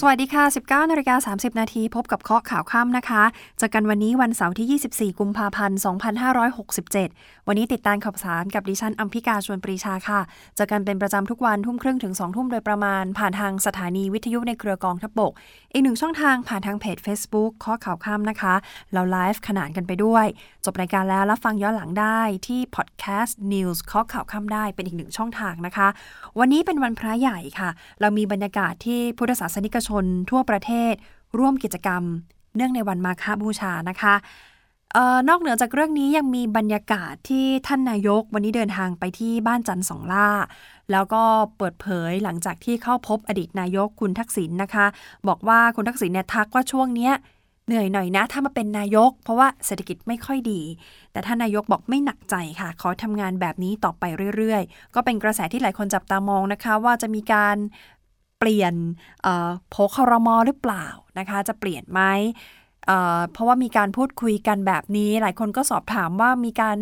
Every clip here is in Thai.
สวัสดีค่ะ 19นาฬิกา30 นาทีพบกับเคาะข่าวค่ำนะคะจอกันวันนี้วันเสาร์ที่ 24 กุมภาพันธ์ 2567 วันนี้ติดตามข่าวสารกับดิฉันอัมพิกาชวนปรีชาค่ะจอกันเป็นประจำทุกวันทุ่มครึ่งถึง 2 ทุ่มโดยประมาณ ผ่านทางสถานีวิทยุในเครือกองทัพบก อีกหนึ่งช่องทางผ่านทางเพจ Facebook เคาะข่าวค่ำนะคะ เราไลฟ์ขนานกันไปด้วย จบรายการแล้วรับฟังย้อนหลังได้ที่ Podcast News เคาะข่าวค่ำได้เป็นอีกหนึ่งช่องทางนะคะ วันนี้เป็นวันพระใหญ่ค่ะ เรามีบรรยากาศที่พุทธศาสนิกชนทั่วประเทศ ร่วมกิจกรรม เนื่องในวันมาฆบูชานะคะเออนอกเหนือจากเรื่องนี้ยังมีบรรยากาศที่ท่านนายกวันนี้เดินทางไปที่บ้านจันทร์ส่องหล้า แล้วก็เปิดเผยหลังจากที่เข้าพบอดีตนายกคุณทักษิณนะคะ บอกว่าคุณทักษิณเนี่ยทักว่าช่วงเนี้ยเหนื่อยหน่อยนะ ถ้ามาเป็นนายก เพราะว่าเศรษฐกิจไม่ค่อยดี แต่ท่านนายกบอกไม่หนักใจค่ะ ขอทำงานแบบนี้ต่อไปเรื่อยๆ ก็เป็นกระแสที่หลายคนจับตามองนะคะ ว่าจะมีการ เปลี่ยนโผครมหรือเปล่านะคะ จะเปลี่ยนไหมเเพราะว่ามีการพูดคุยกันแบบนี้ หลายคนก็สอบถามว่ามีการ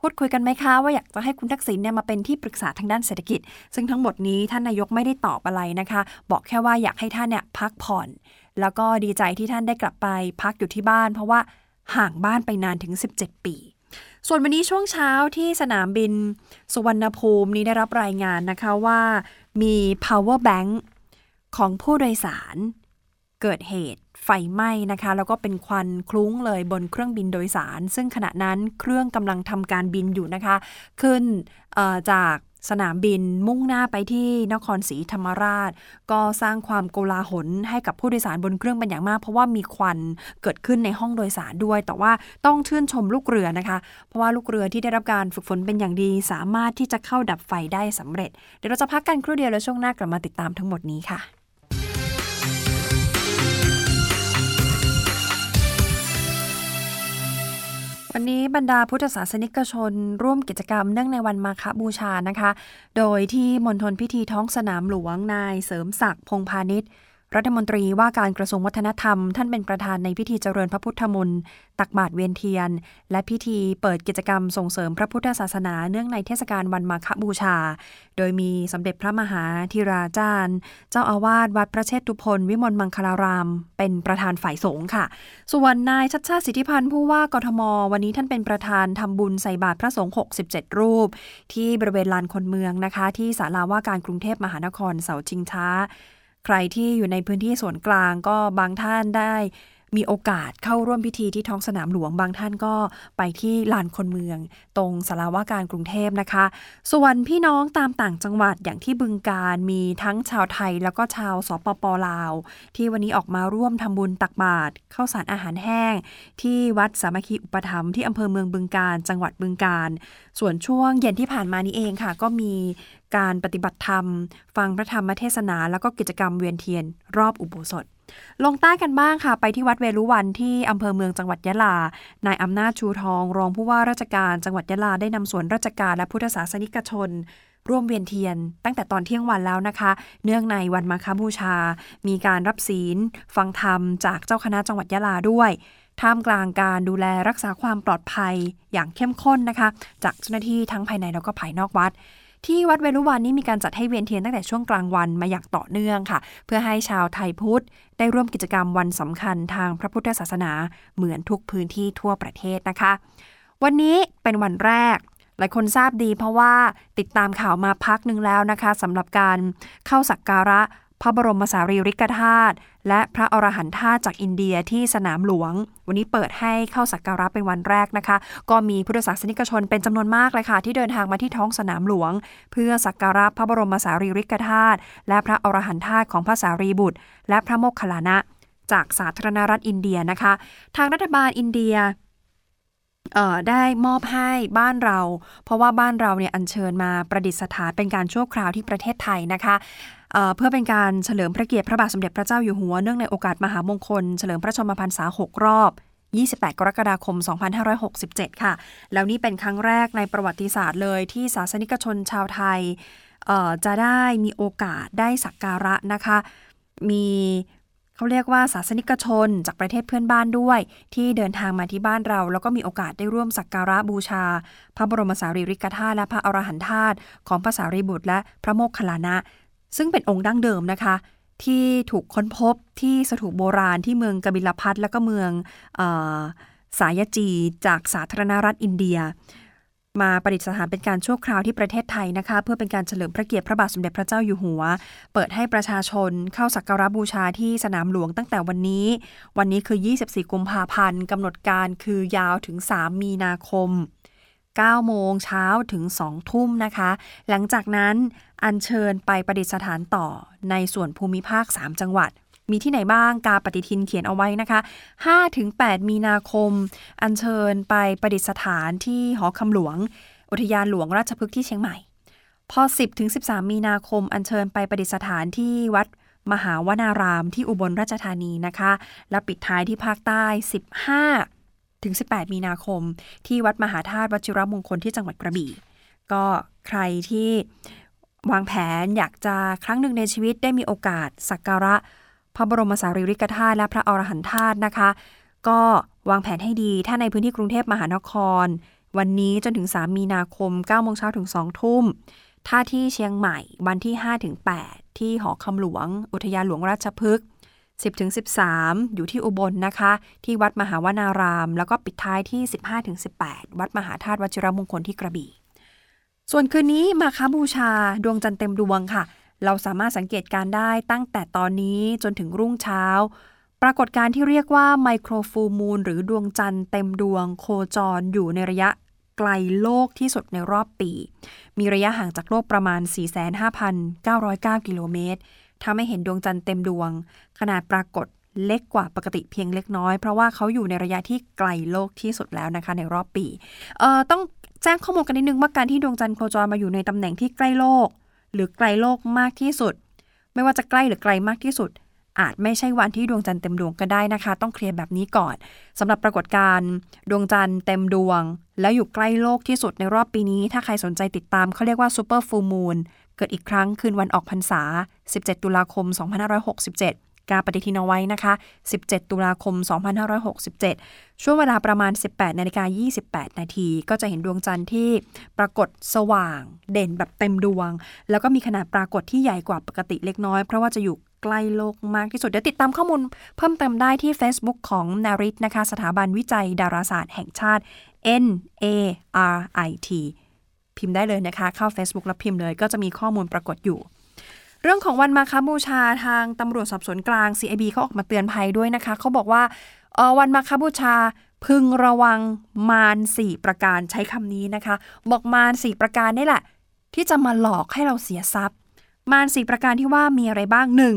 พูดคุยกันไหมคะว่าอยากจะให้คุณทักษิณเนี่ยมาเป็นที่ปรึกษาทางด้านเศรษฐกิจ ซึ่งทั้งหมดนี้ท่านนายกไม่ได้ตอบอะไรนะคะ บอกแค่ว่าอยากให้ท่านเนี่ยพักผ่อน แล้วก็ดีใจที่ท่านได้กลับไปพักอยู่ที่บ้าน เพราะว่าห่างบ้านไปนานถึง 17 ปี ส่วนวันนี้ช่วงเช้าที่สนามบินสุวรรณภูมินี้ได้รับรายงานนะคะว่ามี power bank ของผู้โดยสาร เกิดเหตุไฟไหม้นะคะ แล้วก็เป็นควันคลุ้งเลยบนเครื่องบินโดยสาร ซึ่งขณะนั้นเครื่องกำลังทำการบินอยู่นะคะ ขึ้นจากสนามบินมุ่งหน้าไปที่นครศรีธรรมราช ก็สร้างความโกลาหลให้กับผู้โดยสารบนเครื่องเป็นอย่างมาก เพราะว่ามีควันเกิดขึ้นในห้องโดยสารด้วย แต่ว่าต้องชื่นชมลูกเรือนะคะ เพราะว่าลูกเรือที่ได้รับการฝึกฝนเป็นอย่างดี สามารถที่จะเข้าดับไฟได้สำเร็จ เดี๋ยวเราจะพักกันครู่เดียวแล้วช่วงหน้ากลับมาติดตามทั้งหมดนี้ค่ะ วันนี้บรรดาพุทธศาสนิกชน ร่วมกิจกรรมเนื่องในวันมาฆบูชานะคะ โดยที่มณฑลพิธีท้องสนามหลวงนายเสริมศักดิ์พงพาณิชย์ รัฐมนตรีว่าการกระทรวงวัฒนธรรม ท่านเป็นประธานในพิธีเจริญพระพุทธมนต์ตักบาตรเวียนเทียน และพิธีเปิดกิจกรรมส่งเสริมพระพุทธศาสนาเนื่องในเทศกาลวันมาฆบูชา โดยมีสมเด็จพระมหาธีราจารย์ เจ้าอาวาสวัดพระเชตุพนวิมลมังคลาราม เป็นประธานฝ่ายสงฆ์ค่ะ ส่วนนายชัดชาติสิทธิพันธ์ผู้ว่ากทม วันนี้ท่านเป็นประธานทำบุญใส่บาตรพระสงฆ์67 รูป ที่บริเวณลานคนเมืองนะคะ ที่ศาลาว่าการกรุงเทพมหานครเสาชิงช้า ใครที่อยู่ในพื้นที่ส่วนกลางก็บางท่านได้ มีโอกาสเข้าร่วมพิธีที่ท้องสนามหลวงบางท่านก็ไปที่ลานคนเมือง ตรงสาราว่าการกรุงเทพนะคะ ส่วนพี่น้องตามต่างจังหวัดอย่างที่บึงการมีทั้งชาวไทยแล้วก็ชาวสปปลาว ที่วันนี้ออกมาร่วมทำบุญตักบาตรข้าวสารอาหารแห้ง ที่วัดสามัคคีอุปถัมภ์ที่อำเภอเมืองบึงการ จังหวัดบึงการ ส่วนช่วงเย็นที่ผ่านมานี้เองค่ะ ก็มีการปฏิบัติธรรม ฟังพระธรรมเทศนา แล้วก็กิจกรรมเวียนเทียนรอบอุโบสถ ลงใต้กันบ้างค่ะ ไปที่วัดเวลุวันที่อำเภอเมืองจังหวัดยะลา นายอำนาจชูทอง รองผู้ว่าราชการจังหวัดยะลาได้นำส่วนราชการและพุทธศาสนิกชน ร่วมเวียนเทียน ตั้งแต่ตอนเที่ยงวันแล้วนะคะ เนื่องในวันมาฆบูชา มีการรับศีล ฟังธรรมจากเจ้าคณะจังหวัดยะลาด้วยท่ามกลางการดูแลรักษาความปลอดภัยอย่างเข้มข้นนะคะ จากเจ้าหน้าที่ทั้งภายในแล้วก็ภายนอกวัด ที่วัดเวรุวันนี้มีการจัดให้เวียนเทียนตั้งแต่ช่วงกลางวันมาอย่างต่อเนื่องค่ะ เพื่อให้ชาวไทยพุทธได้ร่วมกิจกรรมวันสำคัญทางพระพุทธศาสนาเหมือนทุกพื้นที่ทั่วประเทศนะคะ วันนี้เป็นวันแรกหลายคนทราบดีเพราะว่าติดตามข่าวมาพักหนึ่งแล้วนะคะสำหรับการเข้าสักการะ พระบรมสารีริกธาตุและพระอรหันต์ธาตุจากอินเดียที่สนามหลวง วันนี้เปิดให้เข้าสักการะเป็นวันแรกนะคะ ก็มีพุทธศาสนิกชนเป็นจำนวนมากเลยค่ะ ที่เดินทางมาที่ท้องสนามหลวง เพื่อสักการะพระบรมสารีริกธาตุและพระอรหันต์ธาตุของพระสารีบุตร และพระโมคคัลลานะ จากสาธารณรัฐอินเดียนะคะ ทางรัฐบาลอินเดียได้มอบให้บ้านเรา เพราะว่าบ้านเราเนี่ยอัญเชิญมาประดิษฐานเป็นการชั่วคราวที่ประเทศไทยนะคะ เพื่อเป็นการเฉลิมพระเกียรติพระบาทสมเด็จพระเจ้าอยู่หัวเนื่องในโอกาสมหามงคล เฉลิมพระชนมพรรษา 6 รอบ 28 กรกฎาคม 2567 ค่ะ แล้วนี่เป็นครั้งแรกในประวัติศาสตร์เลยที่ศาสนิกชนชาวไทยจะได้มีโอกาสได้สักการะนะคะ มีเขาเรียกว่าศาสนิกชนจากประเทศเพื่อนบ้านด้วย ที่เดินทางมาที่บ้านเรา แล้วก็มีโอกาสได้ร่วมสักการะบูชา พระบรมสารีริกธาตุและพระอรหันธาตุของพระสารีบุตรและพระโมคคัลลานะ ซึ่งเป็นองค์ดั้งเดิมนะคะ ที่ถูกค้นพบที่สถูปโบราณที่เมืองกบิลพัทและก็เมืองอสายจีจากสาธารณรัฐอินเดีย มาประดิษฐานเป็นการชั่วคราวที่ประเทศไทยนะคะ เพื่อเป็นการเฉลิมพระเกียรติพระบาทสมเด็จพระเจ้าอยู่หัว เปิดให้ประชาชนเข้าสักการะบูชาที่สนามหลวงตั้งแต่วันนี้ วันนี้คือ 24 กุมภาพันธ์กำหนดการคือยาวถึง 3 มีนาคม 9 โมงเช้าถึง 2 ทุ่มนะคะ หลังจากนั้นอัญเชิญไปประดิษฐานต่อในส่วนภูมิภาค 3 จังหวัด มีที่ไหนบ้างกาปฏิทินเขียนเอาไว้นะคะ 5-8 มีนาคม อัญเชิญไปประดิษฐานที่หอคำหลวง อุทยานหลวงราชพฤกษ์ที่เชียงใหม่ พอ 10-13 มีนาคม อัญเชิญไปประดิษฐานที่วัดมหาวนารามที่อุบลราชธานีนะคะ และปิดท้ายที่ภาคใต้ 15 ถึง 18 มีนาคม ที่วัดมหาธาตุวชิรมงคลที่จังหวัดกระบี่ ก็ใครที่วางแผนอยากจะครั้งหนึ่งในชีวิตได้มีโอกาสสักการะ พระบรมสารีริกธาตุและพระอรหันตธาตุนะคะ ก็วางแผนให้ดีถ้าในพื้นที่กรุงเทพมหานคร วันนี้จนถึง 3 มีนาคม9โมงเช้าถึง 2 ทุ่ม ถ้าที่เชียงใหม่วันที่5ถึง8ที่หอคำหลวง อุทยานหลวงราชพฤกษ์ 10ถึง13 อยู่ที่อุบลนะคะ ที่วัดมหาวนาราม แล้วก็ปิดท้ายที่ 15ถึง18 วัดมหาธาตุวชิรมงคลที่กระบี่ ส่วนคืนนี้มาคาบูชาดวงจันทร์เต็มดวงค่ะ เราสามารถสังเกตการได้ตั้งแต่ตอนนี้จนถึงรุ่งเช้า ปรากฏการที่เรียกว่าไมโครฟูมูลหรือดวงจันทร์เต็มดวง โคจรอยู่ในระยะไกลโลกที่สุดในรอบปี มีระยะห่างจากโลกประมาณ 45,909 กิโลเมตร ถ้าไม่เห็นดวงจันทร์เต็มดวง ขนาดปรากฏเล็กกว่าปกติเพียงเล็กน้อย เพราะว่าเขาอยู่ในระยะที่ไกลโลกที่สุดแล้วนะคะ ในรอบปีเอ่อต้องแจ้งข้อมูลกันนิดนึงว่าการที่ดวงจันทร์โคจรมาอยู่ในตำแหน่งที่ใกล้โลก หรือไกลโลกมากที่สุด ไม่ว่าจะใกล้หรือไกลมากที่สุด อาจไม่ใช่วันที่ดวงจันทร์เต็มดวงก็ได้นะคะ ต้องเคลียร์แบบนี้ก่อนสำหรับปรากฏการณ์ดวงจันทร์เต็มดวง แล้วอยู่ใกล้โลกที่สุดในรอบปีนี้ ถ้าใครสนใจติดตามเขาเรียกว่าซูเปอร์ฟูลมูน เกิดอีกครั้งคืนวันออกพรรษา 17 ตุลาคม 2567 การปฏิทินเอาไว้นะคะ 17 ตุลาคม 2567 ช่วงเวลาประมาณ 18นาฬิกา28 นาทีก็จะเห็นดวงจันทร์ที่ปรากฏสว่าง เด่นแบบเต็มดวง แล้วก็มีขนาดปรากฏที่ใหญ่กว่าปกติเล็กน้อย เพราะว่าจะอยู่ใกล้โลกมากที่สุด เดี๋ยวติดตามข้อมูลเพิ่มเติมได้ที่ Facebook ของนาริตนะคะ สถาบันวิจัยดาราศาสตร์แห่งชาติ N A R I T พิมพ์ได้เลยนะคะ เข้า Facebook แล้วพิมพ์เลยก็จะมีข้อมูลปรากฏอยู่ เรื่องของวันมาคาบูชาทางตำรวจสอบสวนกลาง CIB เขาออกมาเตือนภัยด้วยนะคะเขาบอกว่าออวันมาคาบูชาพึงระวังมารสี่ประการใช้คำนี้นะคะ บอกมารสี่ประการนี่แหละ ที่จะมาหลอกให้เราเสียทรัพย์ มารสี่ประการที่ว่ามีอะไรบ้างหนึ่ง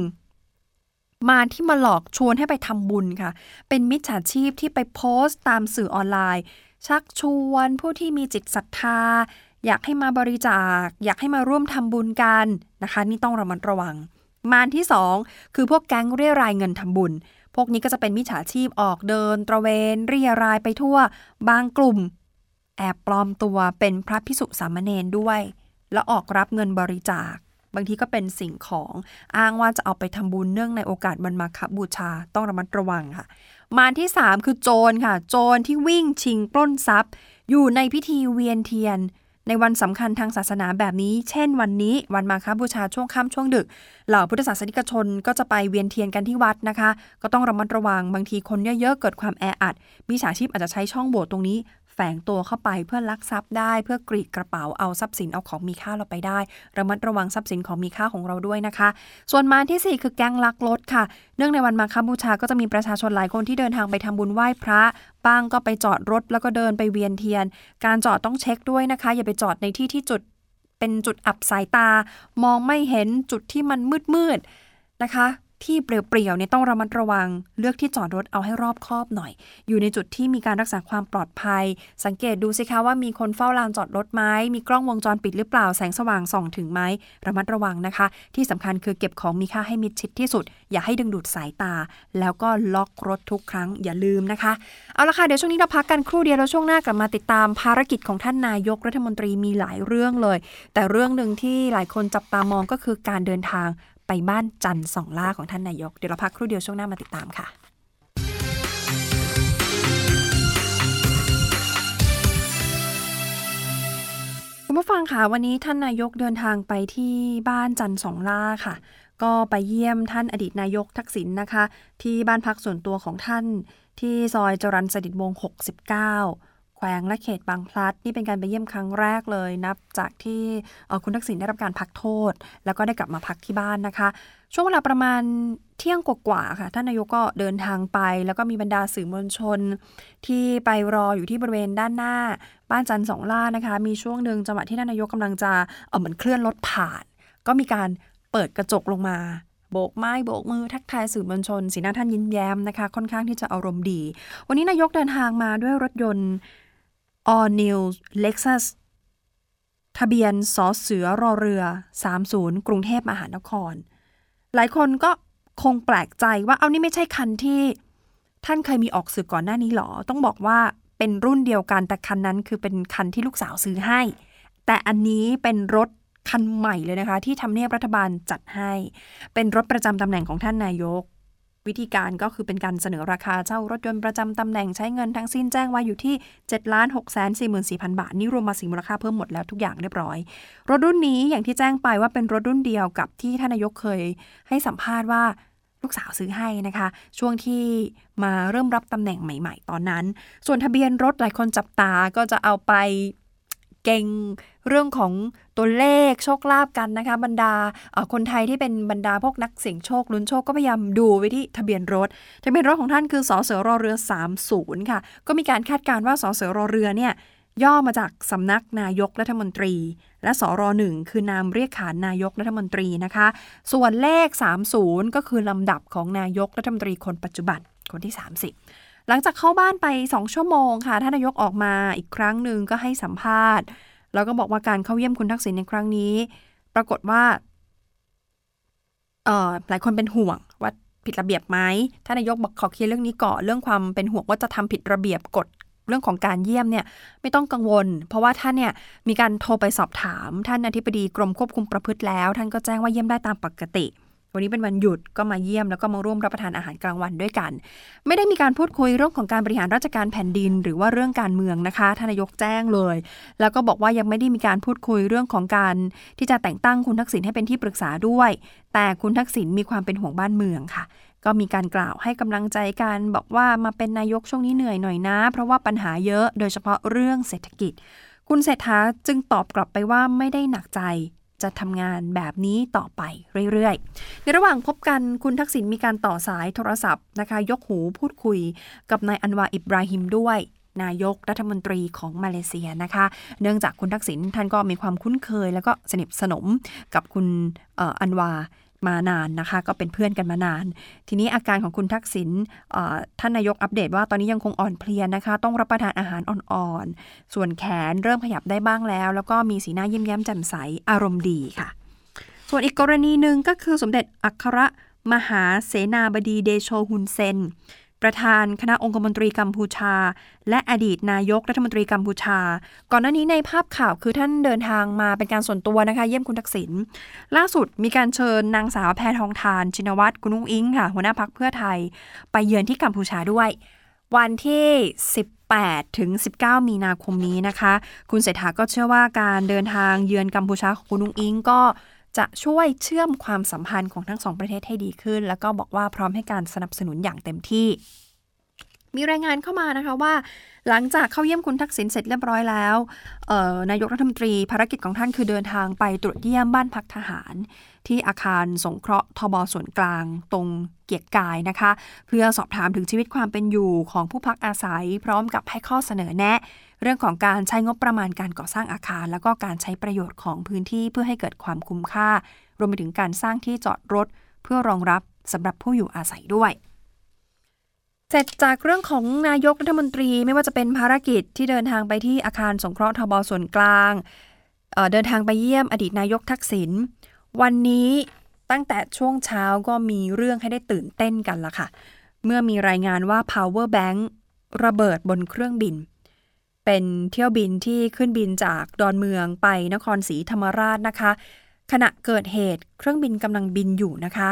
มารที่มาหลอกชวนให้ไปทำบุญค่ะ เป็นมิจฉาชีพที่ไปโพสต์ตามสื่อออนไลน์ ชักชวนผู้ที่มีจิตศรัทธา อยากให้มาบริจาค อยากให้มาร่วมทำบุญกันนะคะ นี่ต้องระมัดระวัง มารที่ 2 คือพวกแก๊งเรียรายเงินทำบุญ พวกนี้ก็จะเป็นมิจฉาชีพออกเดิน ตระเวนเรียรายไปทั่ว บางกลุ่ม แอบปลอมตัวเป็นพระพิสุสามเณรด้วย แล้วออกรับเงินบริจาค บางทีก็เป็นสิ่งของอ้างว่าจะเอาไปทำบุญเนื่องในโอกาสวันมาคบูชาต้องระมัดระวังค่ะ มารที่ 3 คือโจรค่ะ โจรที่วิ่งชิงปล้นทรัพย์ อยู่ในพิธีเวียนเทียน ในวันสำคัญทางศาสนาแบบนี้ เช่นวันนี้วันมาคบูชาช่วงค่ำช่วงดึก เหล่าพุทธศาสนิกชนก็จะไปเวียนเทียนกันที่วัดนะคะ ก็ต้องระมัดระวังบางทีคนเยอะๆเกิดความแออัดมีฉาชีพอาจจะใช้ช่องโหว่ตรงนี้ แฝงตัวเข้าไปเพื่อลักทรัพย์ได้ เพื่อกรีดกระเป๋าเอาทรัพย์สินเอาของมีค่าเราไปได้ ระมัดระวังทรัพย์สินของมีค่าของเราด้วยนะคะ ส่วนมาที่ 4 คือแก๊งลักรถค่ะ เนื่องในวันมาคบูชาก็จะมีประชาชนหลายคนที่เดินทางไปทำบุญไหว้พระบ้างก็ไปจอดรถแล้วก็เดินไปเวียนเทียน การจอดต้องเช็คด้วยนะคะ อย่าไปจอดในที่ที่จุดเป็นจุดอับสายตา มองไม่เห็นจุดที่มันมืดๆนะคะ ที่เปลี่ยวๆเนี่ยต้องระมัดระวัง เลือกที่จอดรถเอาให้รอบคอบหน่อย อยู่ในจุดที่มีการรักษาความปลอดภัย สังเกตดูสิคะว่ามีคนเฝ้าลานจอดรถไหมมีกล้องวงจรปิดหรือเปล่าแสงสว่างส่องถึงไหมระมัดระวังนะคะ ที่สำคัญคือเก็บของมีค่าให้มิดชิดที่สุด อย่าให้ดึงดูดสายตา แล้วก็ล็อกรถทุกครั้งอย่าลืมนะคะเอาละค่ะเดี๋ยวช่วงนี้เราพักกันครู่เดียวแล้วช่วงหน้ากลับมาติดตามภารกิจของท่านนายกรัฐมนตรีมีหลายเรื่องเลย แต่เรื่องหนึ่งที่หลายคนจับตามองก็คือการเดินทาง ไปบ้านจันทร์สองล่าของท่านนายก เดี๋ยวเราพักครู่เดียวช่วงหน้ามาติดตามค่ะคุณผู้ฟังค่ะวันนี้ท่านนายกเดินทางไปที่บ้านจันทร์สองล่าค่ะ ก็ไปเยี่ยมท่านอดีตนายกทักษิณนะคะ ที่บ้านพักส่วนตัวของท่านที่ซอยจรัญสนิทวงศ์69 วงและเขตบางพลัด นี่เป็นการไปเยี่ยมครั้งแรกเลย นับจากที่คุณทักษิณได้รับการพักโทษ แล้วก็ได้กลับมาพักที่บ้านนะคะ ช่วงเวลาประมาณเที่ยงกว่าๆค่ะ ท่านนายกก็เดินทางไป แล้วก็มีบรรดาสื่อมวลชน ที่ไปรออยู่ที่บริเวณด้านหน้า บ้านจันทร์สองล่านะคะ มีช่วงหนึ่งจังหวะที่ท่านนายกกำลังจะเออเหมือนเคลื่อนรถผ่าน ก็มีการเปิดกระจกลงมาโบกไม้โบกมือทักทายสื่อมวลชน สีหน้าท่านยิ้มแย้มนะคะ ค่อนข้างที่จะอารมณ์ดี วันนี้นายกเดินทางมาด้วยรถยนต์ All New Lexus ทะเบียนสอเสือรอเรือ 30 กรุงเทพมหานคร หลายคนก็คงแปลกใจว่าเอานี่ไม่ใช่คันที่ท่านเคยมีออกสื่อก่อนหน้านี้หรอ ต้องบอกว่าเป็นรุ่นเดียวกันแต่คันนั้นคือเป็นคันที่ลูกสาวซื้อให้ แต่อันนี้เป็นรถคันใหม่เลยนะคะ ที่ทำเนียบรัฐบาลจัดให้ เป็นรถประจำตำแหน่งของท่านนายก วิธีการก็คือเป็นการเสนอราคาเช่ารถยนต์ประจำตำแหน่งใช้เงินทั้งสิ้นแจ้งไว้อยู่ที่ 7 6 4 4 4 0 0 0บาท นี่รวมมาสิมูลค่าเพิ่มหมดแล้วทุกอย่างเรียบร้อย รถรุ่นนี้อย่างที่แจ้งไปว่าเป็นรถรุ่นเดียวกับที่ท่านนายกเคย ให้สัมภาษณ์ว่าลูกสาวซื้อให้นะคะ ช่วงที่มาเริ่มรับตำแหน่งใหม่ ๆ ตอนนั้น ส่วนทะเบียนรถหลายคนจับตาก็จะเอาไป เก่งเรื่องของตัวเลขโชคลาภกันนะคะ บรรดาคนไทยที่เป็นบรรดาพวกนักเสี่ยงโชคลุ้นโชคก็พยายามดูไปที่ทะเบียนรถ ทะเบียนรถของท่านคือสอเสือรอเรือ 30 ค่ะ ก็มีการคาดการณ์ว่าสอเสือรอเรือเนี่ยย่อมาจากสำนักนายกรัฐมนตรี และสอรอหนึ่งคือนามเรียกขานนายกรัฐมนตรีนะคะ ส่วนเลข 30 ก็คือลำดับของนายกรัฐมนตรีคนปัจจุบันคนที่ 30 หลังจากเข้าบ้านไป 2 ชั่วโมงค่ะท่านนายกออกมาอีกครั้งหนึ่งก็ให้สัมภาษณ์ แล้วก็บอกว่าการเข้าเยี่ยมคุณทักษิณในครั้งนี้ ปรากฏว่าเอ่อหลายคนเป็นห่วงว่าผิดระเบียบไหมท่านนายกบอกขอเคลียร์เรื่องนี้ก่อนเรื่องความเป็นห่วงว่าจะทำผิดระเบียบกฎเรื่องของการเยี่ยมเนี่ยไม่ต้องกังวล เพราะว่าท่านเนี่ยมีการโทรไปสอบถาม ท่านอธิบดีกรมควบคุมประพฤติแล้ว ท่านก็แจ้งว่าเยี่ยมได้ตามปกติ วันนี้เป็นวันหยุดก็มาเยี่ยมแล้วก็มาร่วมรับประทานอาหารกลางวันด้วยกัน ไม่ได้มีการพูดคุยเรื่องของการบริหารราชการแผ่นดิน หรือว่าเรื่องการเมืองนะคะทนายกแจ้งเลย แล้วก็บอกว่ายังไม่ได้มีการพูดคุยเรื่องของการที่จะแต่งตั้งคุณทักษิณให้เป็นที่ปรึกษาด้วย แต่คุณทักษิณมีความเป็นห่วงบ้านเมืองค่ะ ก็มีการกล่าวให้กำลังใจกันบอกว่ามาเป็นนายกช่วงนี้เหนื่อยหน่อยนะ เพราะว่าปัญหาเยอะโดยเฉพาะเรื่องเศรษฐกิจ คุณเศรษฐาจึงตอบกลับไปว่าไม่ได้หนักใจ จะทำงานแบบนี้ต่อไปเรื่อยๆ ในระหว่างพบกันคุณทักษิณมีการต่อสายโทรศัพท์นะคะ ยกหูพูดคุยกับนายอันวาอิบราฮิมด้วยนายกรัฐมนตรีของมาเลเซียนะคะ เนื่องจากคุณทักษิณท่านก็มีความคุ้นเคย แล้วก็สนิทสนมกับคุณอออันวา มานานนะคะ ก็เป็นเพื่อนกันมานาน ทีนี้อาการของคุณทักษิณท่านนายกอัปเดตว่าตอนนี้ยังคงอ่อนเพลียนะคะ ต้องรับประทานอาหารอ่อนๆ ส่วนแขนเริ่มขยับได้บ้างแล้ว แล้วก็มีสีหน้ายิ้มแย้มแจ่มใสอารมณ์ดีค่ะ ส่วนอีกกรณีหนึ่งก็คือสมเด็จอัครมหาเสนาบดีเดโชฮุนเซน ประธานคณะองคมนตรีกัมพูชา และอดีตนายกรัฐมนตรีกัมพูชา ก่อนหน้านี้ในภาพข่าวคือท่านเดินทางมาเป็นการส่วนตัวนะคะเยี่ยมคุณทักษิณล่าสุดมีการเชิญนางสาวแพทองทาน ชินวัตรกุนุ้งอิงค่ะ หัวหน้าพักเพื่อไทย ไปเยือนที่กัมพูชาด้วย วันที่18ถึง 19 มีนาคมนี้นะคะ คุณเศรษฐาก็เชื่อว่าการเดินทางเยือนกัมพูชาของคุณนุ้งอิงก็ จะช่วยเชื่อมความสัมพันธ์ของทั้งสองประเทศให้ดีขึ้น แล้วก็บอกว่าพร้อมให้การสนับสนุนอย่างเต็มที่ มีรายงานเข้ามานะคะว่า หลังจากเข้าเยี่ยมคุณทักษิณเสร็จเรียบร้อยแล้วนายกรัฐมนตรีภารกิจของท่านคือเดินทางไปตรวจเยี่ยมบ้านพักทหาร ที่อาคารสงเคราะห์ทบส่วนกลางตรงเกียรติกายนะคะ เพื่อสอบถามถึงชีวิตความเป็นอยู่ของผู้พักอาศัย พร้อมกับให้ข้อเสนอแนะ เรื่องของการใช้งบประมาณการก่อสร้างอาคาร แล้วก็การใช้ประโยชน์ของพื้นที่เพื่อให้เกิดความคุ้มค่า รวมไปถึงการสร้างที่จอดรถ เพื่อรองรับสำหรับผู้อยู่อาศัยด้วยเสร็จจากเรื่องของนายกรัฐมนตรีไม่ว่าจะเป็นภารกิจที่เดินทางไปที่อาคารสงเคราะห์ทบส่วนกลางเเดินทางไปเยี่ยมอดีตนายกทักษิณวันนี้ตั้งแต่ช่วงเช้าก็มีเรื่องให้ได้ตื่นเต้นกันละค่ะ เมื่อมีรายงานว่า power bank ระเบิดบนเครื่องบิน เป็นเที่ยวบินที่ขึ้นบินจากดอนเมืองไปนครศรีธรรมราชนะคะ ขณะเกิดเหตุเครื่องบินกำลังบินอยู่นะคะ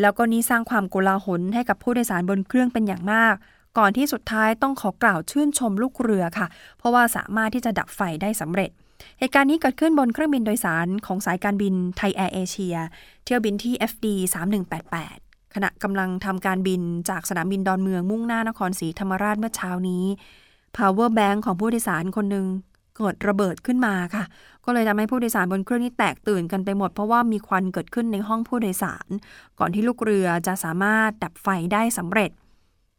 แล้วก็นี้สร้างความโกลาหลให้กับผู้โดยสารบนเครื่องเป็นอย่างมาก ก่อนที่สุดท้ายต้องขอกล่าวชื่นชมลูกเรือค่ะ เพราะว่าสามารถที่จะดับไฟได้สำเร็จเหตุการณ์นี้เกิดขึ้นบนเครื่องบินโดยสารของสายการบินไทยแอร์เอเชียเที่ยวบินที่ FD 3188 ขณะกำลังทำการบินจากสนามบินดอนเมืองมุ่งหน้านครศรีธรรมราชเมื่อเช้านี้ power bank ของผู้โดยสารคนหนึ่งเกิดระเบิดขึ้นมาค่ะ ก็เลยทำให้ผู้โดยสารบนเครื่องนี้แตกตื่นกันไปหมด เพราะว่ามีควันเกิดขึ้นในห้องผู้โดยสาร ก่อนที่ลูกเรือจะสามารถดับไฟได้สำเร็จ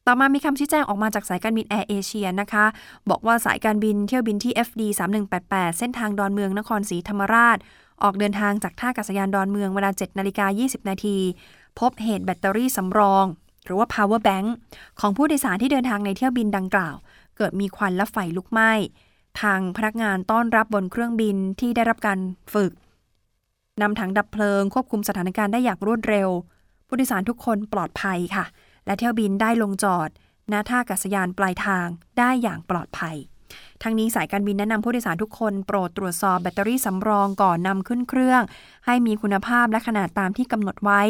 ต่อมามีคำชี้แจงออกมาจากสายการบินแอร์เอเชียนะคะ บอกว่าสายการบินเที่ยวบินที่ FD 3188 เส้นทางดอนเมืองนครศรีธรรมราช ออกเดินทางจากท่าอากาศยานดอนเมืองเวลา7นาฬิกา20 นาที พบเหตุแบตเตอรี่สำรอง หรือว่า power bank ของผู้โดยสารที่เดินทางในเที่ยวบินดังกล่าว เกิดมีควันและไฟลุกไหม้ ทางพนักงานต้อนรับบนเครื่องบินที่ได้รับการฝึกนำถังดับเพลิงควบคุมสถานการณ์ได้อย่างรวดเร็ว ผู้โดยสารทุกคนปลอดภัยค่ะ และเที่ยวบินได้ลงจอดณท่าอากาศยานปลายทางได้อย่างปลอดภัย ทั้งนี้สายการบินแนะนำผู้โดยสารทุกคนโปรดตรวจสอบแบตเตอรี่สำรองก่อนนำขึ้นเครื่อง ให้มีคุณภาพและขนาดตามที่กำหนดไว้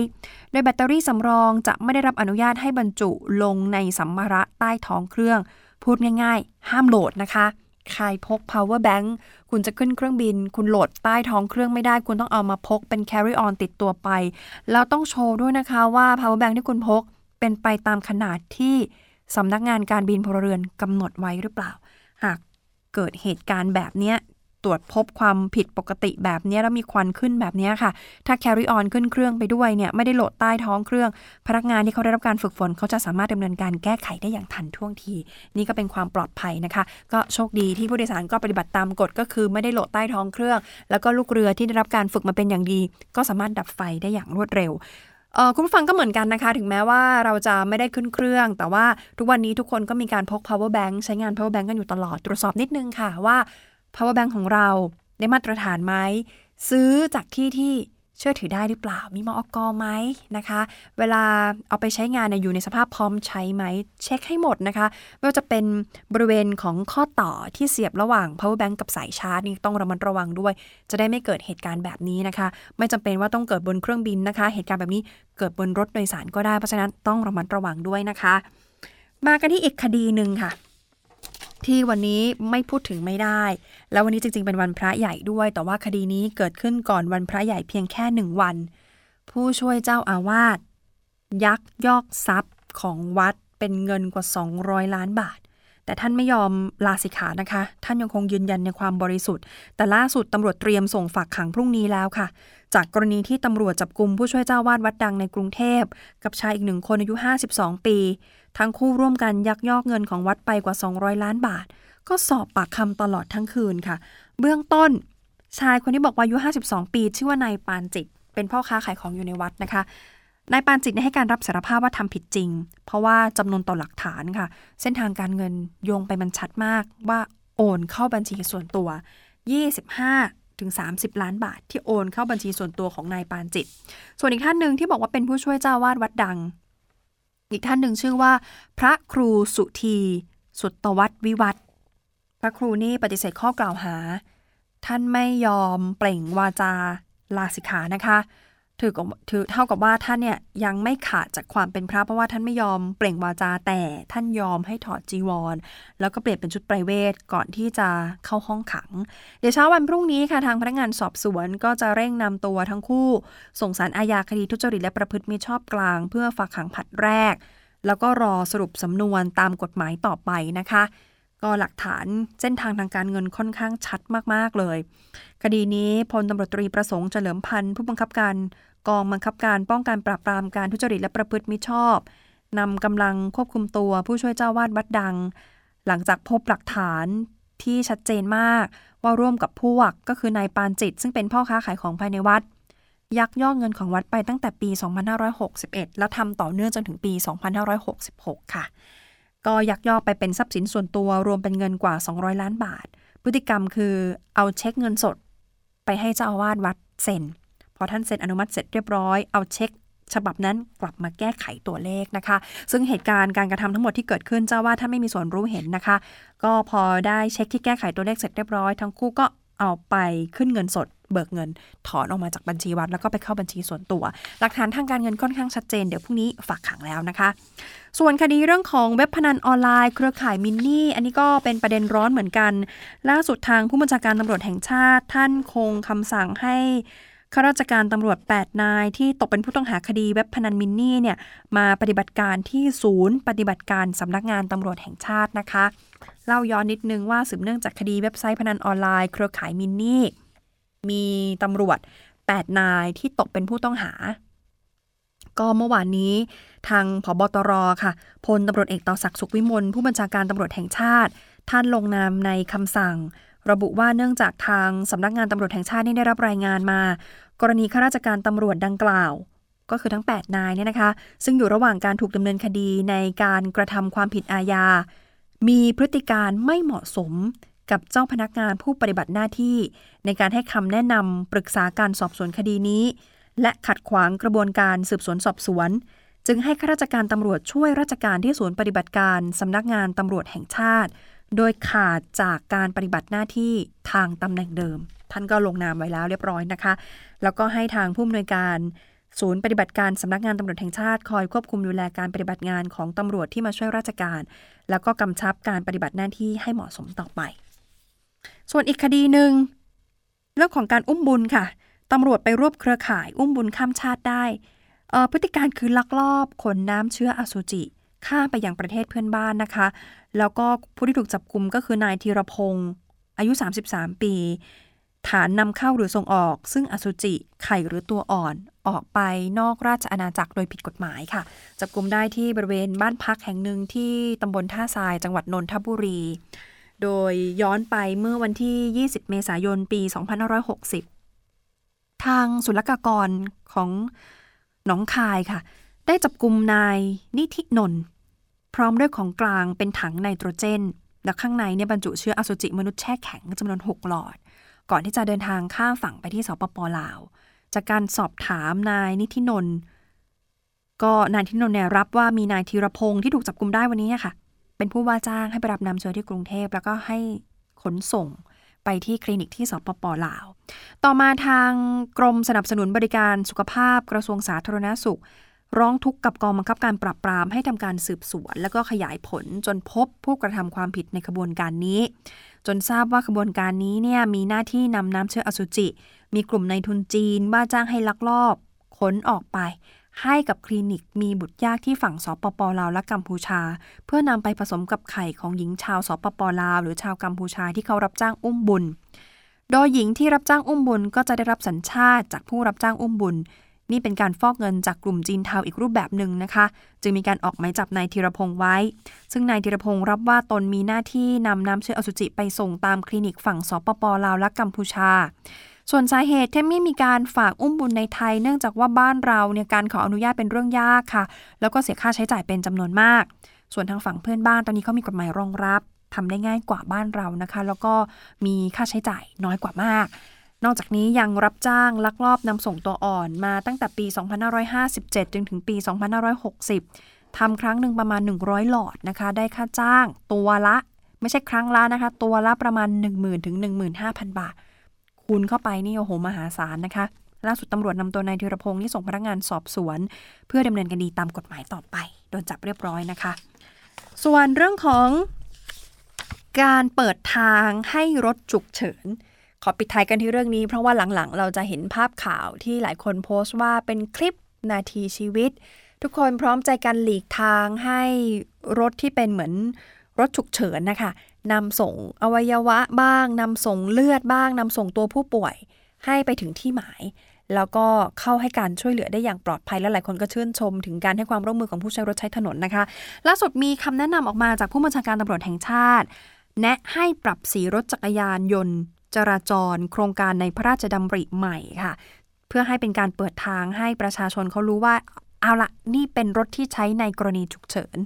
โดยแบตเตอรี่สำรองจะไม่ได้รับอนุญาตให้บรรจุลงในสัมภาระใต้ท้องเครื่อง พูดง่ายๆ ห้ามโหลดนะคะ ใครพก power bank คุณจะขึ้นเครื่องบิน คุณโหลดใต้ท้องเครื่องไม่ได้ คุณต้องเอามาพกเป็น carry on ติดตัวไป แล้วต้องโชว์ด้วยนะคะว่า power bank ที่คุณพกเป็นไปตามขนาดที่สำนักงานการบินพลเรือนกำหนดไว้หรือเปล่า หากเกิดเหตุการณ์แบบเนี้ย ตรวจพบความผิดปกติแบบนี้แล้วมีควันขึ้นแบบนี้ค่ะ ถ้า carry on ขึ้นเครื่องไปด้วยเนี่ยไม่ได้โหลดใต้ท้องเครื่อง พนักงานที่เขาได้รับการฝึกฝนเขาจะสามารถดำเนินการแก้ไขได้อย่างทันท่วงที นี่ก็เป็นความปลอดภัยนะคะ ก็โชคดีที่ผู้โดยสารก็ปฏิบัติตามกฎก็คือไม่ได้โหลดใต้ท้องเครื่อง แล้วก็ลูกเรือที่ได้รับการฝึกมาเป็นอย่างดี ก็สามารถดับไฟได้อย่างรวดเร็วคุณผู้ฟังก็เหมือนกันนะคะ ถึงแม้ว่าเราจะไม่ได้ขึ้นเครื่อง แต่ว่าทุกวันนี้ทุกคนก็มีการพก power bank ใช้งาน power bank กันอยู่ตลอด ตรวจสอบนิดนึงค่ะว่า power bank ของเราได้มาตรฐานไหม ซื้อจากที่ที่เชื่อถือได้หรือเปล่า มีมอกอไหมนะคะ เวลาเอาไปใช้งานอยู่ในสภาพพร้อมใช้ไหม เช็คให้หมดนะคะ ไม่ว่าจะเป็นบริเวณของข้อต่อที่เสียบระหว่าง power bank กับสายชาร์จนี่ต้องระมัดระวังด้วย จะได้ไม่เกิดเหตุการณ์แบบนี้นะคะ ไม่จำเป็นว่าต้องเกิดบนเครื่องบินนะคะ เหตุการณ์แบบนี้เกิดบนรถโดยสารก็ได้ เพราะฉะนั้นต้องระมัดระวังด้วยนะคะ มากันที่อีกคดีหนึ่งค่ะ ที่วันนี้ไม่พูดถึงไม่ได้ แล้ววันนี้จริง ๆ เป็นวันพระใหญ่ด้วย แต่ว่าคดีนี้เกิดขึ้นก่อนวันพระใหญ่เพียงแค่หนึ่งวัน ผู้ช่วยเจ้าอาวาสยักยอกทรัพย์ของวัดเป็นเงินกว่า 200 ล้านบาท แต่ท่านไม่ยอมลาสิกขานะคะ ท่านยังคงยืนยันในความบริสุทธิ์ แต่ล่าสุดตำรวจเตรียมส่งฝากขังพรุ่งนี้แล้วค่ะ จากกรณีที่ตำรวจจับกลุ่มผู้ช่วยเจ้าวาดวัดดังในกรุงเทพ กับชายอีกหนึ่งคนอายุ 52 ปี ทั้งคู่ร่วมกันยักยอกเงินของวัดไปกว่า 200 ล้านบาท ก็สอบปากคำตลอดทั้งคืนค่ะ เบื้องต้น ชายคนที่บอกว่าอายุ 52 ปี ชื่อว่านายปานจิต เป็นพ่อค้าขายของอยู่ในวัดนะคะนายปานจิตให้การรับสารภาพว่าทำผิดจริง เพราะว่าจำนวนต่อหลักฐานค่ะ เส้นทางการเงินโยงไปมันชัดมากว่าโอนเข้าบัญชีส่วนตัว 25ถึง30 ล้านบาท ที่โอนเข้าบัญชีส่วนตัวของนายปานจิต ส่วนอีกท่านหนึ่งที่บอกว่าเป็นผู้ช่วยเจ้าวาดวัดดัง อีกท่านหนึ่งชื่อว่า พระครูสุธี สุตวัตวิวัตพระครูนี่ปฏิเสธข้อกล่าวหา ท่านไม่ยอมเปล่งวาจาลาสิกขานะคะ ถือถือเท่ากับว่าท่านเนี่ยยังไม่ขาดจากความเป็นพระเพราะว่าท่านไม่ยอมเปล่งวาจาแต่ท่านยอมให้ถอดจีวร แล้วก็เปลี่ยนเป็นชุดไพรเวทก่อนที่จะเข้าห้องขัง เดี๋ยวเช้าวันพรุ่งนี้ค่ะทางพนักงานสอบสวนก็จะเร่งนำตัวทั้งคู่ ส่งสารอาญาคดีทุจริตและประพฤติมิชอบกลาง เพื่อฝากขังผัดแรก แล้วก็รอสรุปสำนวนตามกฎหมายต่อไปนะคะ ก็หลักฐานเส้นทางทางการเงินค่อนข้างชัดมาก ๆ เลย คดีนี้พลตำรวจตรีประสงค์เฉลิมพันธ์ผู้บังคับการกองบังคับการป้องกันปราบปรามการทุจริตและประพฤติมิชอบนำกำลังควบคุมตัวผู้ช่วยเจ้าวาดวัดดัง หลังจากพบหลักฐานที่ชัดเจนมากว่าร่วมกับพวกก็คือนายปานจิต ซึ่งเป็นพ่อค้าขายของภายในวัด ยักยอกเงินของวัดไปตั้งแต่ปี 2561 แล้วทำต่อเนื่องจนถึงปี 2566 ค่ะ ก็ยักยอกไปเป็นทรัพย์สินส่วนตัวรวมเป็นเงินกว่า 200 ล้านบาท พฤติกรรมคือเอาเช็คเงินสด ไปให้เจ้าอาวาสวัดเซ็น พอท่านเซ็นอนุมัติเสร็จเรียบร้อย เอาเช็คฉบับนั้นกลับมาแก้ไขตัวเลขนะคะ ซึ่งเหตุการณ์การกระทำทั้งหมดที่เกิดขึ้นเจ้าว่าท่านไม่มีส่วนรู้เห็นนะคะ ก็พอได้เช็คที่แก้ไขตัวเลขเสร็จเรียบร้อย ทั้งคู่ก็เอาไปขึ้นเงินสด เบิกเงิน ถอนออกมาจากบัญชีวัดแล้วก็ไปเข้าบัญชีส่วนตัว หลักฐานทางการเงินค่อนข้างชัดเจนเดี๋ยวพรุ่งนี้ฝากขังแล้วนะคะ ส่วนคดีเรื่องของเว็บพนันออนไลน์ เครือข่ายมินนี่ อันนี้ก็เป็นประเด็นร้อนเหมือนกัน ล่าสุดทางผู้บัญชาการตำรวจแห่งชาติ ท่านคงคำสั่งให้ข้าราชการตำรวจ 8 นายที่ตกเป็นผู้ต้องหาคดีเว็บพนันมินนี่เนี่ยมาปฏิบัติการที่ศูนย์ ปฏิบัติการสำนักงานตำรวจแห่งชาตินะคะ เล่าย้อนนิดนึงว่าสืบเนื่องจากคดีเว็บไซต์พนันออนไลน์ เครือข่ายมินนี่ มีตำรวจ 8 นายที่ตกเป็นผู้ต้องหา ก็เมื่อวานนี้ทางผบตรค่ะพลตำรวจเอกต่อศักดิ์สุขวิมลผู้บัญชาการตำรวจแห่งชาติ ท่านลงนามในคำสั่ง ระบุว่าเนื่องจากทางสำนักงานตำรวจแห่งชาติได้รับรายงานมา กรณีข้าราชการตำรวจดังกล่าว ก็คือทั้ง 8 นายเนี่ยนะคะ ซึ่งอยู่ระหว่างการถูกดำเนินคดีในการกระทำความผิดอาญามีพฤติการไม่เหมาะสม กับเจ้าพนักงานผู้ปฏิบัติหน้าที่ ในการให้คำแนะนำปรึกษาการสอบสวนคดีนี้ และขัดขวางกระบวนการสืบสวนสอบสวน จึงให้ข้าราชการตำรวจช่วยราชการที่ศูนย์ปฏิบัติการสำนักงานตำรวจแห่งชาติ โดยขาดจากการปฏิบัติหน้าที่ทางตำแหน่งเดิม ท่านก็ลงนามไว้แล้วเรียบร้อยนะคะ แล้วก็ให้ทางผู้อำนวยการศูนย์ปฏิบัติการสำนักงานตำรวจแห่งชาติ คอยควบคุมดูแลการปฏิบัติงานของตำรวจที่มาช่วยราชการ แล้วก็กำชับการปฏิบัติหน้าที่ให้เหมาะสมต่อไป ส่วนอีกคดีหนึ่งเรื่องของการอุ้มบุญค่ะตำรวจไปรวบเครือข่ายอุ้มบุญข้ามชาติได้พฤติการคือลักลอบขนน้ำเชื้ออสุจิ ข้ามไปยังประเทศเพื่อนบ้านนะคะ แล้วก็ผู้ที่ถูกจับกลุมก็คือนายธีรพงศ์อายุ 33 ปี ฐานนำเข้าหรือส่งออก ซึ่งอสุจิไข่หรือตัวอ่อนออกไปนอกราชอาณาจักรโดยผิดกฎหมายค่ะ จับกลุมได้ที่บริเวณบ้านพักแห่งหนึ่งที่ตำบลท่าทรายจังหวัดนนทบุรี โดยย้อนไปเมื่อวันที่ 20 เมษายน ปี 2560 ทางศุลกากรของหนองคายค่ะ ได้จับกลุ่มนายนิธินนท์พร้อมด้วยของกลางเป็นถังไนโตรเจน และข้างในเนี่ยบรรจุเชื้ออสุจิมนุษย์แช่แข็งจำนวน 6 หลอด ก่อนที่จะเดินทางข้ามฝั่งไปที่สปปลาว จากการสอบถามนายนิธินนท์ก็นายนิธินนท์เนี่ยรับว่ามีนายธีรพงศ์ที่ถูกจับกลุมได้วันนี้ค่ะ เป็นผู้ว่าจ้างให้ไปรับนำเชื้อที่กรุงเทพแล้วก็ให้ขนส่งไปที่คลินิกที่สปปลาว ต่อมาทางกรมสนับสนุนบริการสุขภาพกระทรวงสาธารณาสุข ร้องทุกข์กับกองบังคับการปราบปรามให้ทำการสืบสวน แล้วก็ขยายผลจนพบผู้กระทำความผิดในขบวนการนี้ จนทราบว่าขบวนการนี้เนี่ยมีหน้าที่นำน้ำเชื้ออสุจิ มีกลุ่มในทุนจีนว่าจ้างให้ลักลอบขนออกไป ให้กับคลินิกมีบุตรยากที่ฝั่งสปปลาวและกัมพูชา เพื่อนำไปผสมกับไข่ของหญิงชาวสปปลาว หรือชาวกัมพูชาที่เขารับจ้างอุ้มบุญ โดยหญิงที่รับจ้างอุ้มบุญก็จะได้รับสัญชาติจากผู้รับจ้างอุ้มบุญ นี่เป็นการฟอกเงินจากกลุ่มจีนเทาอีกรูปแบบหนึ่งนะคะ จึงมีการออกหมายจับนายธีรพงศ์ไว้ ซึ่งนายธีรพงศ์รับว่าตนมีหน้าที่นำน้ำเชื้ออสุจิไปส่งตามคลินิกฝั่งสปปลาวและกัมพูชา ส่วนสาเหตุที่ไม่มีการฝากอุ้มบุญในไทย เนื่องจากว่าบ้านเราเนี่ยการขออนุญาตเป็นเรื่องยากค่ะ แล้วก็เสียค่าใช้จ่ายเป็นจำนวนมาก ส่วนทางฝั่งเพื่อนบ้านตอนนี้เขามีกฎหมายรองรับทำได้ง่ายกว่าบ้านเรานะคะ แล้วก็มีค่าใช้จ่ายน้อยกว่ามากนอกจากนี้ยังรับจ้างลักลอบนำส่งตัวอ่อนมาตั้งแต่ปี 2557 จนถึงปี 2560 ทำครั้งหนึ่งประมาณ 100 หลอดนะคะ ได้ค่าจ้างตัวละ ไม่ใช่ครั้งละนะคะ ตัวละประมาณ 10,000 ถึง 15,000 บาท คูณเข้าไปนี่โอ้โหมหาศาลนะคะ ล่าสุดตำรวจนำตัวนายธีรพงศ์นี่ส่งพนักงานสอบสวน เพื่อดำเนินคดีตามกฎหมายต่อไป โดนจับเรียบร้อยนะคะ ส่วนเรื่องของการเปิดทางให้รถฉุกเฉิน ขอปิดท้ายกันที่เรื่องนี้ เพราะว่าหลังๆ เราจะเห็นภาพข่าวที่หลายคนโพสต์ว่าเป็นคลิปนาทีชีวิต ทุกคนพร้อมใจกันหลีกทางให้รถที่เป็นเหมือนรถฉุกเฉินนะคะ นำส่งอวัยวะบ้างนำส่งเลือดบ้างนำส่งตัวผู้ป่วย ให้ไปถึงที่หมาย แล้วก็เข้าให้การช่วยเหลือได้อย่างปลอดภัยและหลายคนก็ชื่นชม ถึงการให้ความร่วมมือของผู้ใช้รถใช้ถนนนะคะ ล่าสุดมีคำแนะนำออกมาจากผู้บัญชาการตำรวจแห่งชาติ แนะให้ปรับสีรถจักรยานยนต์ จราจร โครงการในพระราชดำริใหม่ค่ะ เพื่อให้เป็นการเปิดทางให้ประชาชนเขารู้ว่าเอาละนี่เป็นรถที่ใช้ในกรณีฉุกเฉิน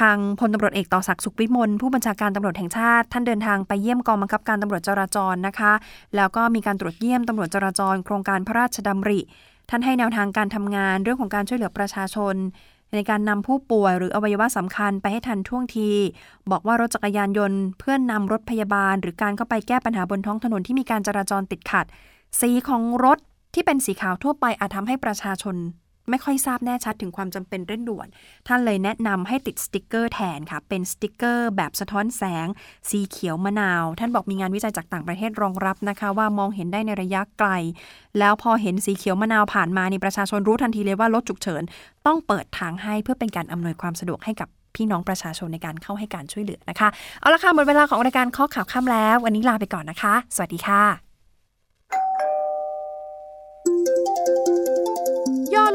ทางพลตำรวจเอกต่อศักดิ์สุขวิมลผู้บัญชาการตำรวจแห่งชาติ ท่านเดินทางไปเยี่ยมกองบังคับการตำรวจจราจรนะคะ แล้วก็มีการตรวจเยี่ยมตำรวจจราจร โครงการพระราชดำริ ท่านให้แนวทางการทำงานเรื่องของการช่วยเหลือประชาชน ในการนำผู้ป่วยหรืออวัยวะสำคัญไปให้ทันท่วงที บอกว่ารถจักรยานยนต์เพื่อนนำรถพยาบาล หรือการเข้าไปแก้ปัญหาบนท้องถนนที่มีการจราจรติดขัด สีของรถที่เป็นสีขาวทั่วไปอาจทำให้ประชาชน ไม่ค่อยทราบแน่ชัดถึงความจำเป็นเร่งด่วน ท่านเลยแนะนำให้ติดสติกเกอร์แทนค่ะ เป็นสติกเกอร์แบบสะท้อนแสง สีเขียวมะนาว ท่านบอกมีงานวิจัยจากต่างประเทศรองรับนะคะ ว่ามองเห็นได้ในระยะไกล แล้วพอเห็นสีเขียวมะนาวผ่านมานี่ประชาชนรู้ทันทีเลยว่ารถฉุกเฉิน ต้องเปิดทางให้เพื่อเป็นการอำนวยความสะดวกให้กับพี่น้องประชาชนในการเข้าให้การช่วยเหลือนะคะ เอาละค่ะหมดเวลาของรายการข้อข่าวค่ำแล้ว วันนี้ลาไปก่อนนะคะ สวัสดีค่ะ